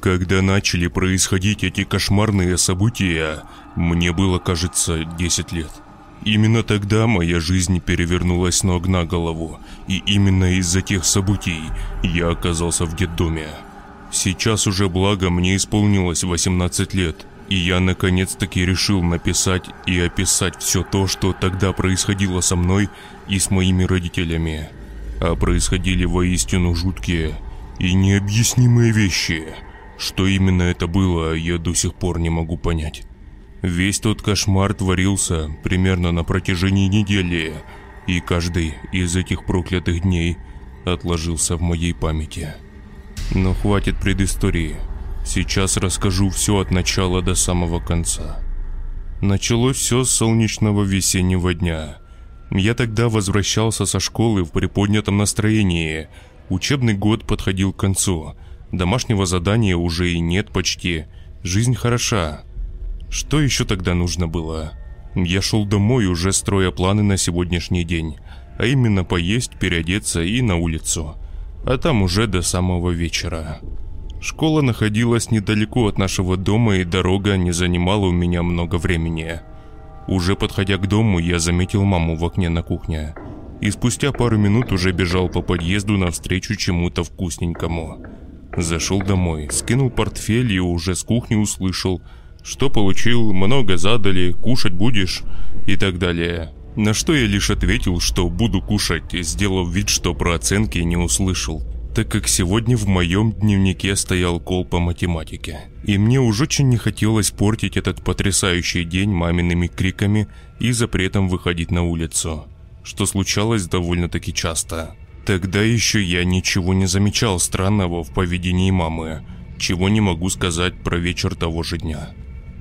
Когда начали происходить эти кошмарные события, мне было, кажется, 10 лет. Именно тогда моя жизнь перевернулась ног на голову, и именно из-за тех событий я оказался в детдоме. Сейчас уже благо мне исполнилось 18 лет, и я наконец-таки решил написать и описать все то, что тогда происходило со мной и с моими родителями. А происходили воистину жуткие и необъяснимые вещи. Что именно это было, я до сих пор не могу понять. Весь тот кошмар творился примерно на протяжении недели, и каждый из этих проклятых дней отложился в моей памяти. Но хватит предыстории. Сейчас расскажу все от начала до самого конца. Началось все с солнечного весеннего дня. Я тогда возвращался со школы в приподнятом настроении. Учебный год подходил к концу. Домашнего задания уже и нет почти. Жизнь хороша. Что еще тогда нужно было? Я шел домой, уже строя планы на сегодняшний день, а именно поесть, переодеться и на улицу. А там уже до самого вечера. Школа находилась недалеко от нашего дома, и дорога не занимала у меня много времени. Уже подходя к дому, я заметил маму в окне на кухне. И спустя пару минут уже бежал по подъезду навстречу чему-то вкусненькому. Зашел домой, скинул портфель и уже с кухни услышал – что получил, много задали, кушать будешь и так далее. На что я лишь ответил, что буду кушать, сделав вид, что про оценки не услышал, так как сегодня в моем дневнике стоял кол по математике. И мне уж очень не хотелось портить этот потрясающий день мамиными криками и запретом выходить на улицу, что случалось довольно-таки часто. Тогда еще я ничего не замечал странного в поведении мамы, чего не могу сказать про вечер того же дня.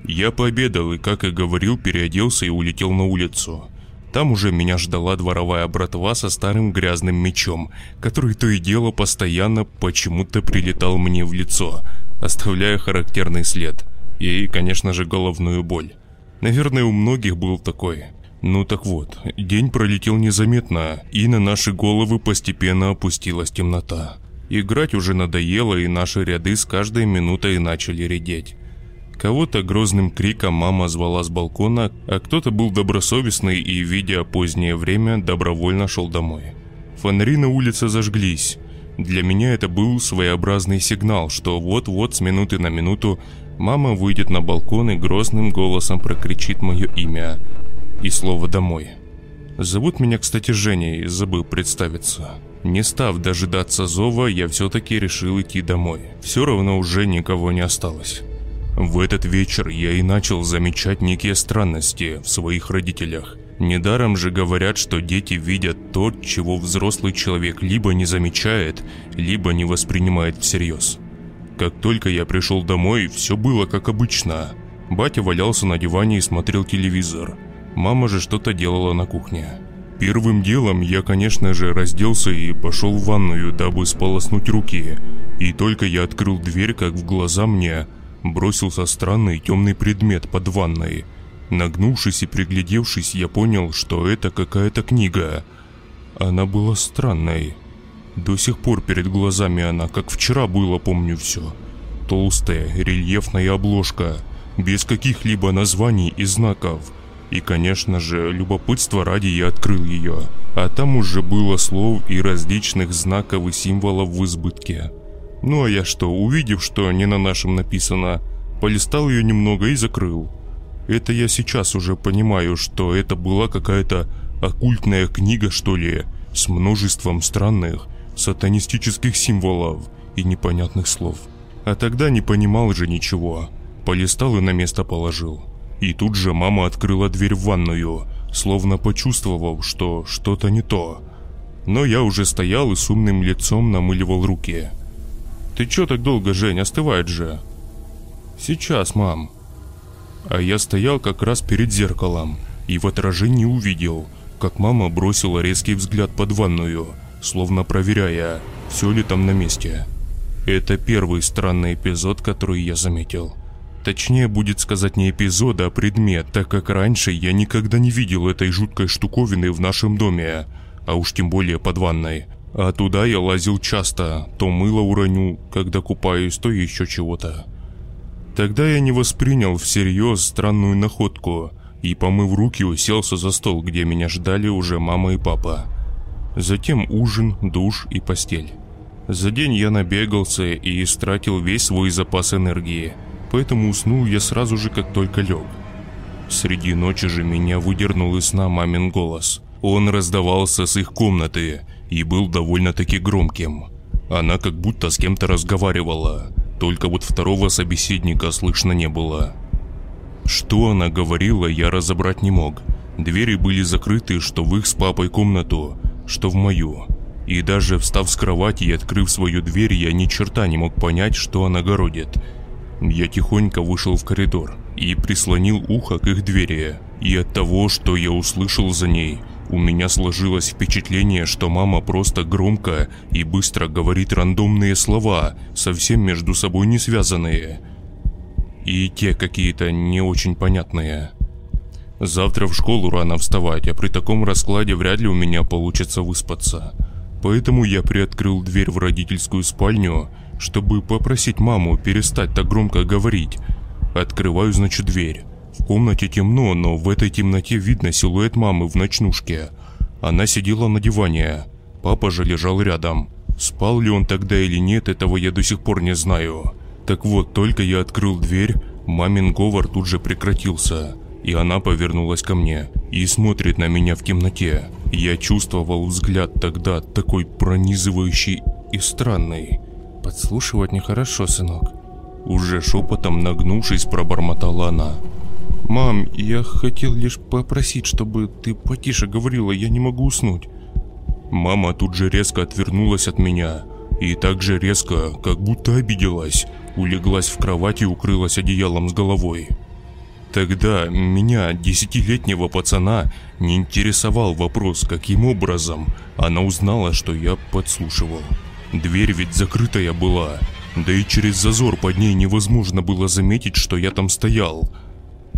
Я пообедал и, как и говорил, переоделся и улетел на улицу. Там уже меня ждала дворовая братва со старым грязным мечом, который то и дело постоянно почему-то прилетал мне в лицо, оставляя характерный след. И, конечно же, головную боль. Наверное, у многих был такой. Ну так вот, день пролетел незаметно, и на наши головы постепенно опустилась темнота. Играть уже надоело, и наши ряды с каждой минутой начали редеть. Кого-то грозным криком мама звала с балкона, а кто-то был добросовестный и, видя позднее время, добровольно шел домой. Фонари на улице зажглись. Для меня это был своеобразный сигнал, что вот-вот с минуты на минуту мама выйдет на балкон и грозным голосом прокричит мое имя и слово «домой». Зовут меня, кстати, Женей, забыл представиться. Не став дожидаться зова, я все-таки решил идти домой. Все равно уже никого не осталось. В этот вечер я и начал замечать некие странности в своих родителях. Недаром же говорят, что дети видят то, чего взрослый человек либо не замечает, либо не воспринимает всерьез. Как только я пришел домой, все было как обычно. Батя валялся на диване и смотрел телевизор. Мама же что-то делала на кухне. Первым делом я, конечно же, разделся и пошел в ванную, дабы сполоснуть руки. И только я открыл дверь, как в глаза мне – бросился странный темный предмет под ванной. Нагнувшись и приглядевшись, я понял, что это какая-то книга. Она была странной. До сих пор перед глазами она, как вчера было, помню все. Толстая, рельефная обложка, без каких-либо названий и знаков. И, конечно же, любопытство ради я открыл ее. А там уже было слов и различных знаков и символов в избытке. Ну а я что, увидев, что не на нашем написано, полистал ее немного и закрыл. Это я сейчас уже понимаю, что это была какая-то оккультная книга, что ли, с множеством странных сатанистических символов и непонятных слов. А тогда не понимал же ничего. Полистал и на место положил. И тут же мама открыла дверь в ванную, словно почувствовав, что что-то не то. Но я уже стоял и с умным лицом намыливал руки. «Ты чё так долго, Жень, остывает же?» «Сейчас, мам». А я стоял как раз перед зеркалом и в отражении увидел, как мама бросила резкий взгляд под ванную, словно проверяя, все ли там на месте. Это первый странный эпизод, который я заметил. Точнее будет сказать не эпизод, а предмет, так как раньше я никогда не видел этой жуткой штуковины в нашем доме, а уж тем более под ванной. А туда я лазил часто, то мыло уроню, когда купаюсь, то еще чего-то. Тогда я не воспринял всерьез странную находку и, помыв руки, уселся за стол, где меня ждали уже мама и папа. Затем ужин, душ и постель. За день я набегался и истратил весь свой запас энергии, поэтому уснул я сразу же, как только лег. Среди ночи же меня выдернул из сна мамин голос. Он раздавался с их комнаты и был довольно-таки громким. Она как будто с кем-то разговаривала, только вот второго собеседника слышно не было. Что она говорила, я разобрать не мог. Двери были закрыты, что в их с папой комнату, что в мою. И даже встав с кровати и открыв свою дверь, я ни черта не мог понять, что она городит. Я тихонько вышел в коридор и прислонил ухо к их двери. И от того, что я услышал за ней, у меня сложилось впечатление, что мама просто громко и быстро говорит рандомные слова, совсем между собой не связанные. И те какие-то не очень понятные. Завтра в школу рано вставать, а при таком раскладе вряд ли у меня получится выспаться. Поэтому я приоткрыл дверь в родительскую спальню, чтобы попросить маму перестать так громко говорить. Открываю, значит, дверь. В комнате темно, но в этой темноте видно силуэт мамы в ночнушке. Она сидела на диване. Папа же лежал рядом. Спал ли он тогда или нет, этого я до сих пор не знаю. Так вот, только я открыл дверь, мамин говор тут же прекратился. И она повернулась ко мне и смотрит на меня в темноте. Я чувствовал взгляд тогда такой пронизывающий и странный. Подслушивать нехорошо, сынок. Уже шепотом нагнувшись, пробормотала она. «Мам, я хотел лишь попросить, чтобы ты потише говорила, я не могу уснуть». Мама тут же резко отвернулась от меня и так же резко, как будто обиделась, улеглась в кровать и укрылась одеялом с головой. Тогда меня, десятилетнего пацана, не интересовал вопрос, каким образом она узнала, что я подслушивал. Дверь ведь закрытая была, да и через зазор под ней невозможно было заметить, что я там стоял –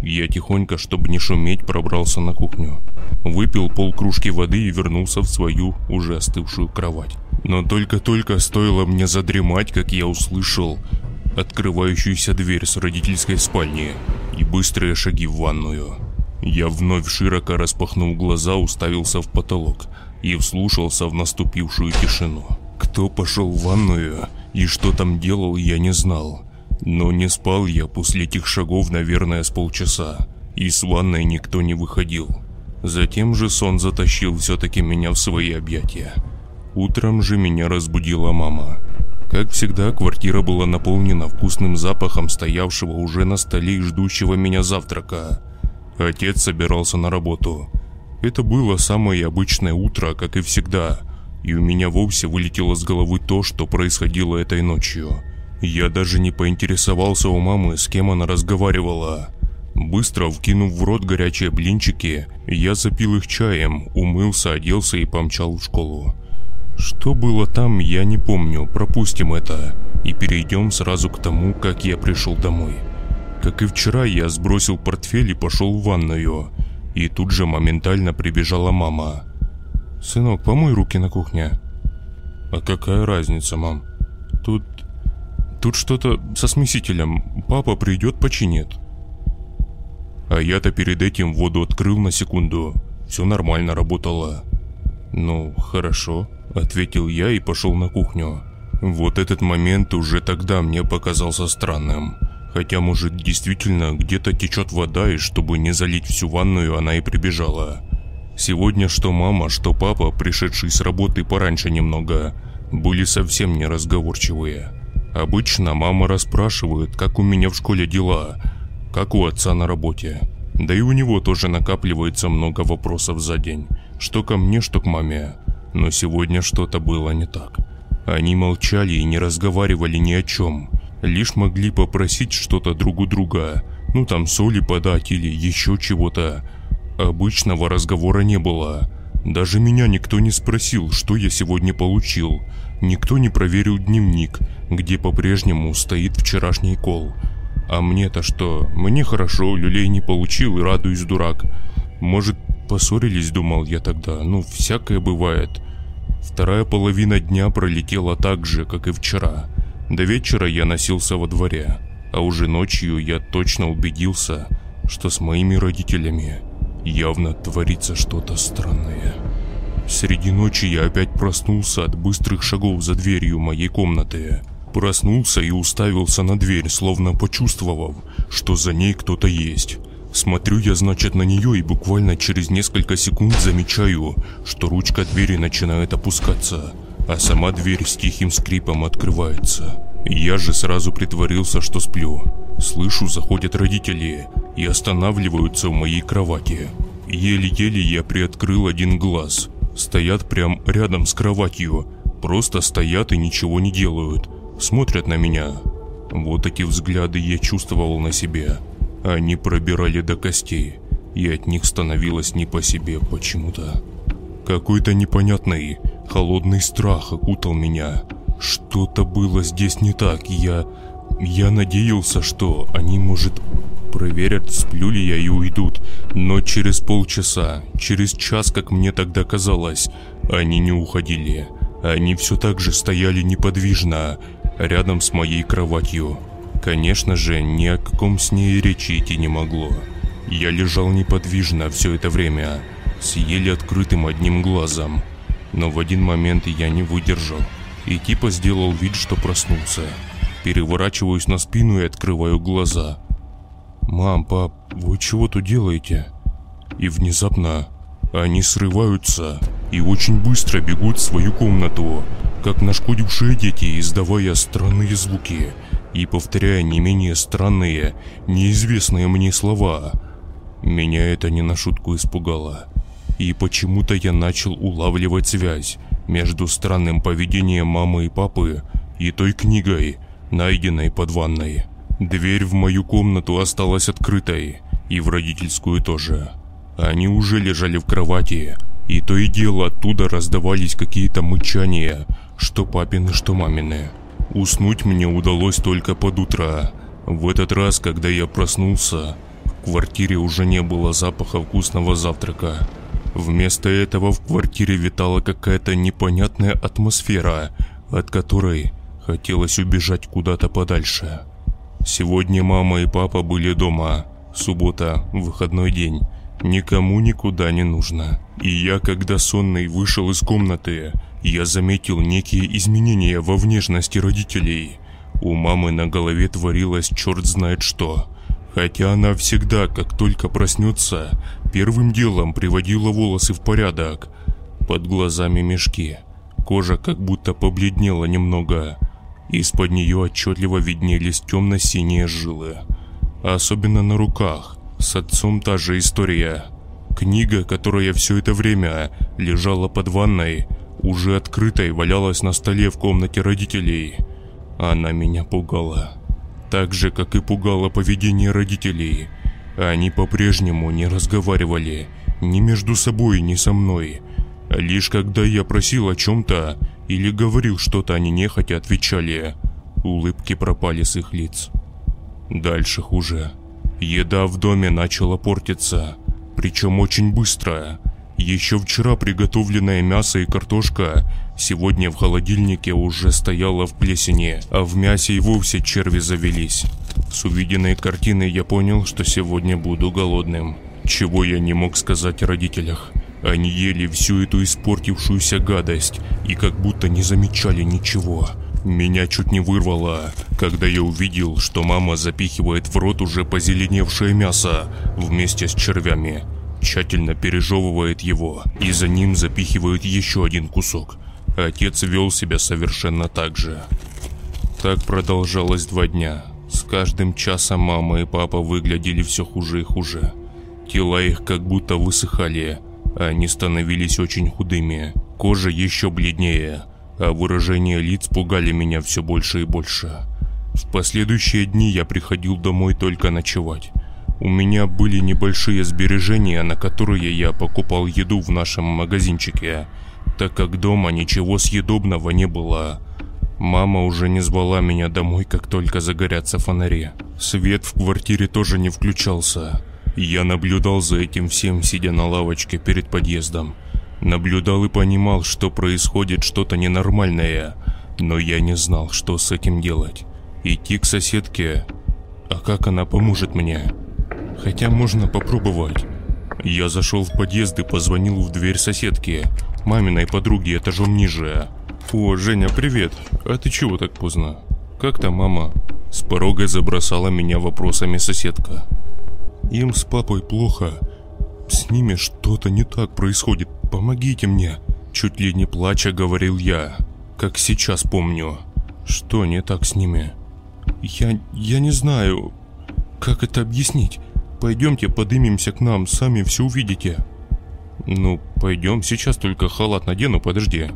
я тихонько, чтобы не шуметь, пробрался на кухню. Выпил полкружки воды и вернулся в свою уже остывшую кровать. Но только-только стоило мне задремать, как я услышал открывающуюся дверь с родительской спальни и быстрые шаги в ванную. Я вновь широко распахнул глаза, уставился в потолок и вслушался в наступившую тишину. Кто пошел в ванную и что там делал, я не знал. Но не спал я после этих шагов, наверное, с полчаса, и с ванной никто не выходил. Затем же сон затащил все-таки меня в свои объятия. Утром же меня разбудила мама. Как всегда, квартира была наполнена вкусным запахом стоявшего уже на столе и ждущего меня завтрака. Отец собирался на работу. Это было самое обычное утро, как и всегда, и у меня вовсе вылетело с головы то, что происходило этой ночью. Я даже не поинтересовался у мамы, с кем она разговаривала. Быстро вкинув в рот горячие блинчики, я запил их чаем, умылся, оделся и помчал в школу. Что было там, я не помню, пропустим это и перейдем сразу к тому, как я пришел домой. Как и вчера, я сбросил портфель и пошел в ванную. И тут же моментально прибежала мама. «Сынок, помой руки на кухне». «А какая разница, мам? Тут Тут что-то со смесителем. Папа придет, починит. А я-то перед этим воду открыл на секунду. Все нормально работало. Ну, хорошо, ответил я и пошел на кухню. Вот этот момент уже тогда мне показался странным. Хотя, может, действительно где-то течет вода, и чтобы не залить всю ванную, она и прибежала. Сегодня что мама, что папа, пришедшие с работы пораньше немного, были совсем неразговорчивые. Обычно мама расспрашивает, как у меня в школе дела, как у отца на работе. Да и у него тоже накапливается много вопросов за день. Что ко мне, что к маме. Но сегодня что-то было не так. Они молчали и не разговаривали ни о чем. Лишь могли попросить что-то друг у друга. Ну там соли подать или еще чего-то. Обычного разговора не было. Даже меня никто не спросил, что я сегодня получил. Никто не проверил дневник, где по-прежнему стоит вчерашний кол. А мне-то что? Мне хорошо, люлей не получил и радуюсь, дурак. Может, поссорились, думал я тогда. Ну, всякое бывает. Вторая половина дня пролетела так же, как и вчера. До вечера я носился во дворе, а уже ночью я точно убедился, что с моими родителями явно творится что-то странное. Среди ночи я опять проснулся от быстрых шагов за дверью моей комнаты. Проснулся и уставился на дверь, словно почувствовав, что за ней кто-то есть. Смотрю я, значит, на нее и буквально через несколько секунд замечаю, что ручка двери начинает опускаться, а сама дверь с тихим скрипом открывается. Я же сразу притворился, что сплю. Слышу, заходят родители и останавливаются у моей кровати. Еле-еле я приоткрыл один глаз. Стоят прям рядом с кроватью. Просто стоят и ничего не делают. Смотрят на меня. Вот эти взгляды я чувствовал на себе. Они пробирали до костей, и от них становилось не по себе почему-то. Какой-то непонятный, холодный страх окутал меня. Что-то было здесь не так, я... Я надеялся, что они, может, проверят, сплю ли я и уйдут. Но через полчаса, через час, как мне тогда казалось, они не уходили. Они все так же стояли неподвижно, рядом с моей кроватью. Конечно же, ни о каком сне и речи идти не могло. Я лежал неподвижно все это время, с еле открытым одним глазом. Но в один момент я не выдержал и типа сделал вид, что проснулся. Переворачиваюсь на спину и открываю глаза. «Мам, пап, вы чего тут делаете?» И внезапно они срываются и очень быстро бегут в свою комнату, как нашкодившие дети, издавая странные звуки и повторяя не менее странные, неизвестные мне слова. Меня это не на шутку испугало. И почему-то я начал улавливать связь между странным поведением мамы и папы и той книгой, найденной под ванной. Дверь в мою комнату осталась открытой, и в родительскую тоже. Они уже лежали в кровати, и то и дело оттуда раздавались какие-то мычания, что папины, что мамины. Уснуть мне удалось только под утро. В этот раз, когда я проснулся, в квартире уже не было запаха вкусного завтрака. Вместо этого в квартире витала какая-то непонятная атмосфера, от которой хотелось убежать куда-то подальше. Сегодня мама и папа были дома. Суббота, выходной день. Никому никуда не нужно. И я, когда сонный вышел из комнаты, я заметил некие изменения во внешности родителей. У мамы на голове творилось черт знает что. Хотя она всегда, как только проснется, первым делом приводила волосы в порядок. Под глазами мешки. Кожа как будто побледнела немного. Из-под нее отчетливо виднелись темно-синие жилы. Особенно на руках. С отцом та же история. Книга, которая все это время лежала под ванной, уже открытой валялась на столе в комнате родителей. Она меня пугала. Так же, как и пугало поведение родителей. Они по-прежнему не разговаривали ни между собой, ни со мной. Лишь когда я просил о чем-то или говорил что-то, они нехотя отвечали. Улыбки пропали с их лиц. Дальше хуже. Еда в доме начала портиться, причем очень быстро. Еще вчера приготовленное мясо и картошка сегодня в холодильнике уже стояло в плесени, а в мясе и вовсе черви завелись. С увиденной картины я понял, что сегодня буду голодным. Чего я не мог сказать о родителях. Они ели всю эту испортившуюся гадость и как будто не замечали ничего. Меня чуть не вырвало, когда я увидел, что мама запихивает в рот уже позеленевшее мясо вместе с червями. Тщательно пережевывает его и за ним запихивает еще один кусок. Отец вел себя совершенно так же. Так продолжалось два дня. С каждым часом мама и папа выглядели все хуже и хуже. Тела их как будто высыхали, они становились очень худыми, кожа еще бледнее, а выражения лиц пугали меня все больше и больше. В последующие дни я приходил домой только ночевать. У меня были небольшие сбережения, на которые я покупал еду в нашем магазинчике, так как дома ничего съедобного не было. Мама уже не звала меня домой, как только загорятся фонари. Свет в квартире тоже не включался. Я наблюдал за этим всем, сидя на лавочке перед подъездом. Наблюдал и понимал, что происходит что-то ненормальное, но я не знал, что с этим делать. Идти к соседке? А как она поможет мне? Хотя можно попробовать. Я зашел в подъезд и позвонил в дверь соседки, маминой подруги этажом ниже. «О, Женя, привет! А ты чего так поздно? Как там мама?» С порога забросала меня вопросами соседка. «Им с папой плохо. С ними что-то не так происходит. Помогите мне!» Чуть ли не плача говорил я, как сейчас помню. Что не так с ними? Я, я не знаю, как это объяснить. Пойдемте подымемся к нам, сами все увидите. Ну, пойдем, сейчас только халат надену, подожди.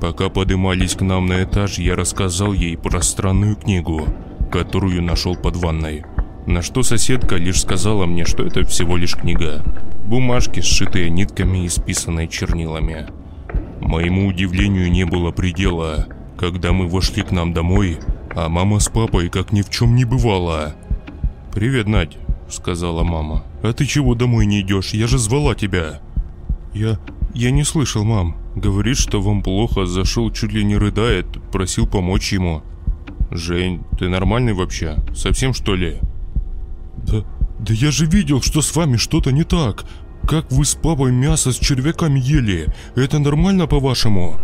Пока подымались к нам на этаж, я рассказал ей про странную книгу, которую нашел под ванной. На что соседка лишь сказала мне, что это всего лишь книга. Бумажки, сшитые нитками и списанные чернилами. Моему удивлению не было предела, когда мы вошли к нам домой, а мама с папой как ни в чем не бывало. «Привет, Надь», — сказала мама. «А ты чего домой не идешь? Я же звала тебя». «Я... я не слышал, мам. Говорит, что вам плохо, зашел чуть ли не рыдает, просил помочь ему». «Жень, ты нормальный вообще? Совсем что ли?» «Да... я же видел, что с вами что-то не так. Как вы с папой мясо с червяками ели? Это нормально, по-вашему?»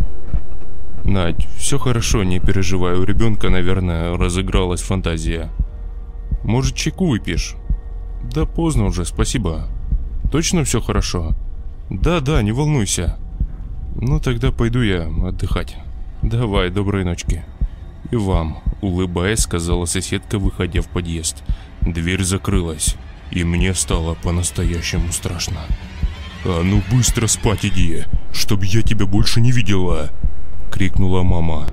«Надь, все хорошо, не переживай, у ребенка, наверное, разыгралась фантазия. Может, чайку выпьешь?» «Да поздно уже, спасибо. Точно все хорошо?» «Да-да, не волнуйся». «Ну тогда пойду я отдыхать. Давай, доброй ночки». «И вам», — улыбаясь, сказала соседка, выходя в подъезд. Дверь закрылась, и мне стало по-настоящему страшно. «А ну быстро спать иди, чтоб я тебя больше не видела!» — крикнула мама.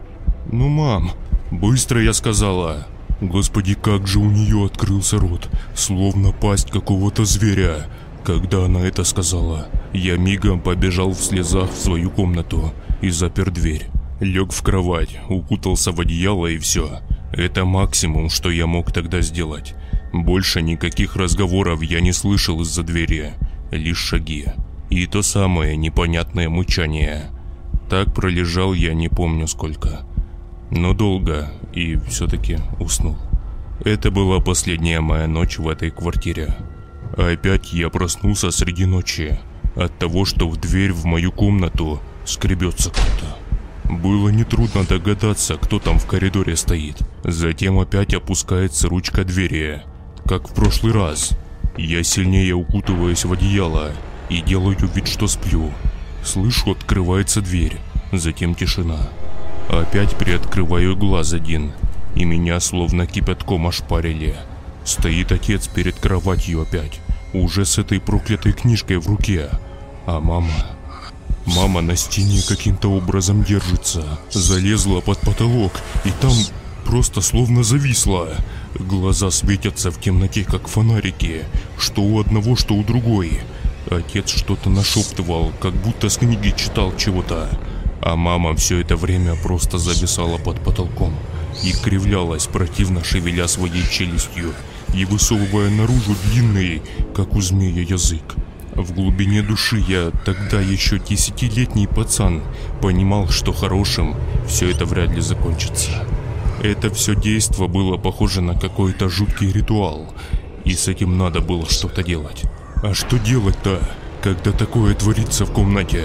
«Ну, мам, быстро я сказала!» Господи, как же у нее открылся рот, словно пасть какого-то зверя. Когда она это сказала, я мигом побежал в слезах в свою комнату и запер дверь. Лег в кровать, укутался в одеяло и все. Это максимум, что я мог тогда сделать. Больше никаких разговоров я не слышал из-за двери, лишь шаги. И то самое непонятное мычание. Так пролежал я не помню сколько. Но долго и все-таки уснул. Это была последняя моя ночь в этой квартире. Опять я проснулся среди ночи от того, что в дверь в мою комнату скребется кто-то. Было нетрудно догадаться, кто там в коридоре стоит. Затем опять опускается ручка двери, как в прошлый раз. Я сильнее укутываюсь в одеяло и делаю вид, что сплю. Слышу, открывается дверь, затем тишина. Опять приоткрываю глаз один, и меня словно кипятком ошпарили. Стоит отец перед кроватью опять, уже с этой проклятой книжкой в руке. А мама... Мама на стене каким-то образом держится, залезла под потолок, и там просто словно зависла. Глаза светятся в темноте, как фонарики, что у одного, что у другой. Отец что-то нашептывал, как будто с книги читал чего-то. А мама все это время просто зависала под потолком и кривлялась, противно шевеля своей челюстью и высовывая наружу длинный, как у змея, язык. В глубине души я, тогда еще десятилетний пацан, понимал, что хорошим все это вряд ли закончится. Это все действо было похоже на какой-то жуткий ритуал, и с этим надо было что-то делать. А что делать-то, когда такое творится в комнате?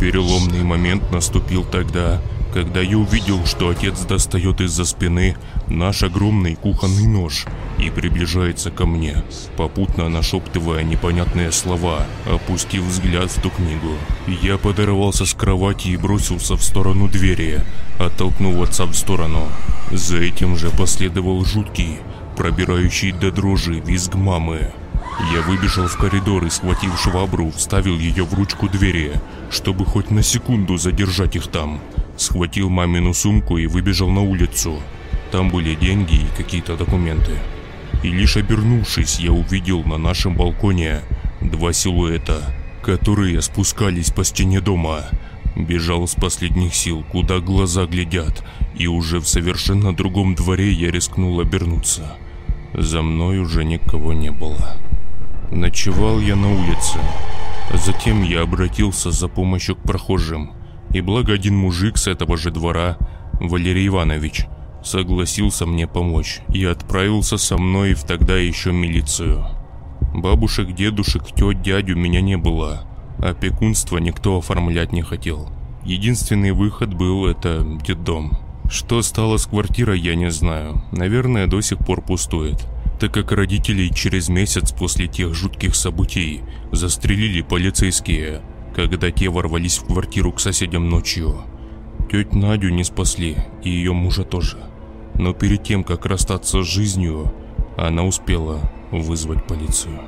Переломный момент наступил тогда, когда я увидел, что отец достает из-за спины наш огромный кухонный нож и приближается ко мне, попутно нашептывая непонятные слова, опустив взгляд в ту книгу. Я подорвался с кровати и бросился в сторону двери, оттолкнув отца в сторону. За этим же последовал жуткий, пробирающий до дрожи визг мамы. Я выбежал в коридор и, схватив швабру, вставил ее в ручку двери, чтобы хоть на секунду задержать их там. Схватил мамину сумку и выбежал на улицу. Там были деньги и какие-то документы. И лишь обернувшись, я увидел на нашем балконе два силуэта, которые спускались по стене дома. Бежал с последних сил, куда глаза глядят, и уже в совершенно другом дворе я рискнул обернуться. За мной уже никого не было. Ночевал я на улице. Затем я обратился за помощью к прохожим. И благо один мужик с этого же двора, Валерий Иванович, согласился мне помочь и отправился со мной в тогда еще милицию. Бабушек, дедушек, тет, дядю меня не было. Опекунство никто оформлять не хотел. Единственный выход был это детдом. Что стало с квартирой, я не знаю. Наверное, до сих пор пустует. Так как родителей через месяц после тех жутких событий застрелили полицейские, когда те ворвались в квартиру к соседям ночью. Теть Надю не спасли, и ее мужа тоже. Но перед тем, как расстаться с жизнью, она успела вызвать полицию.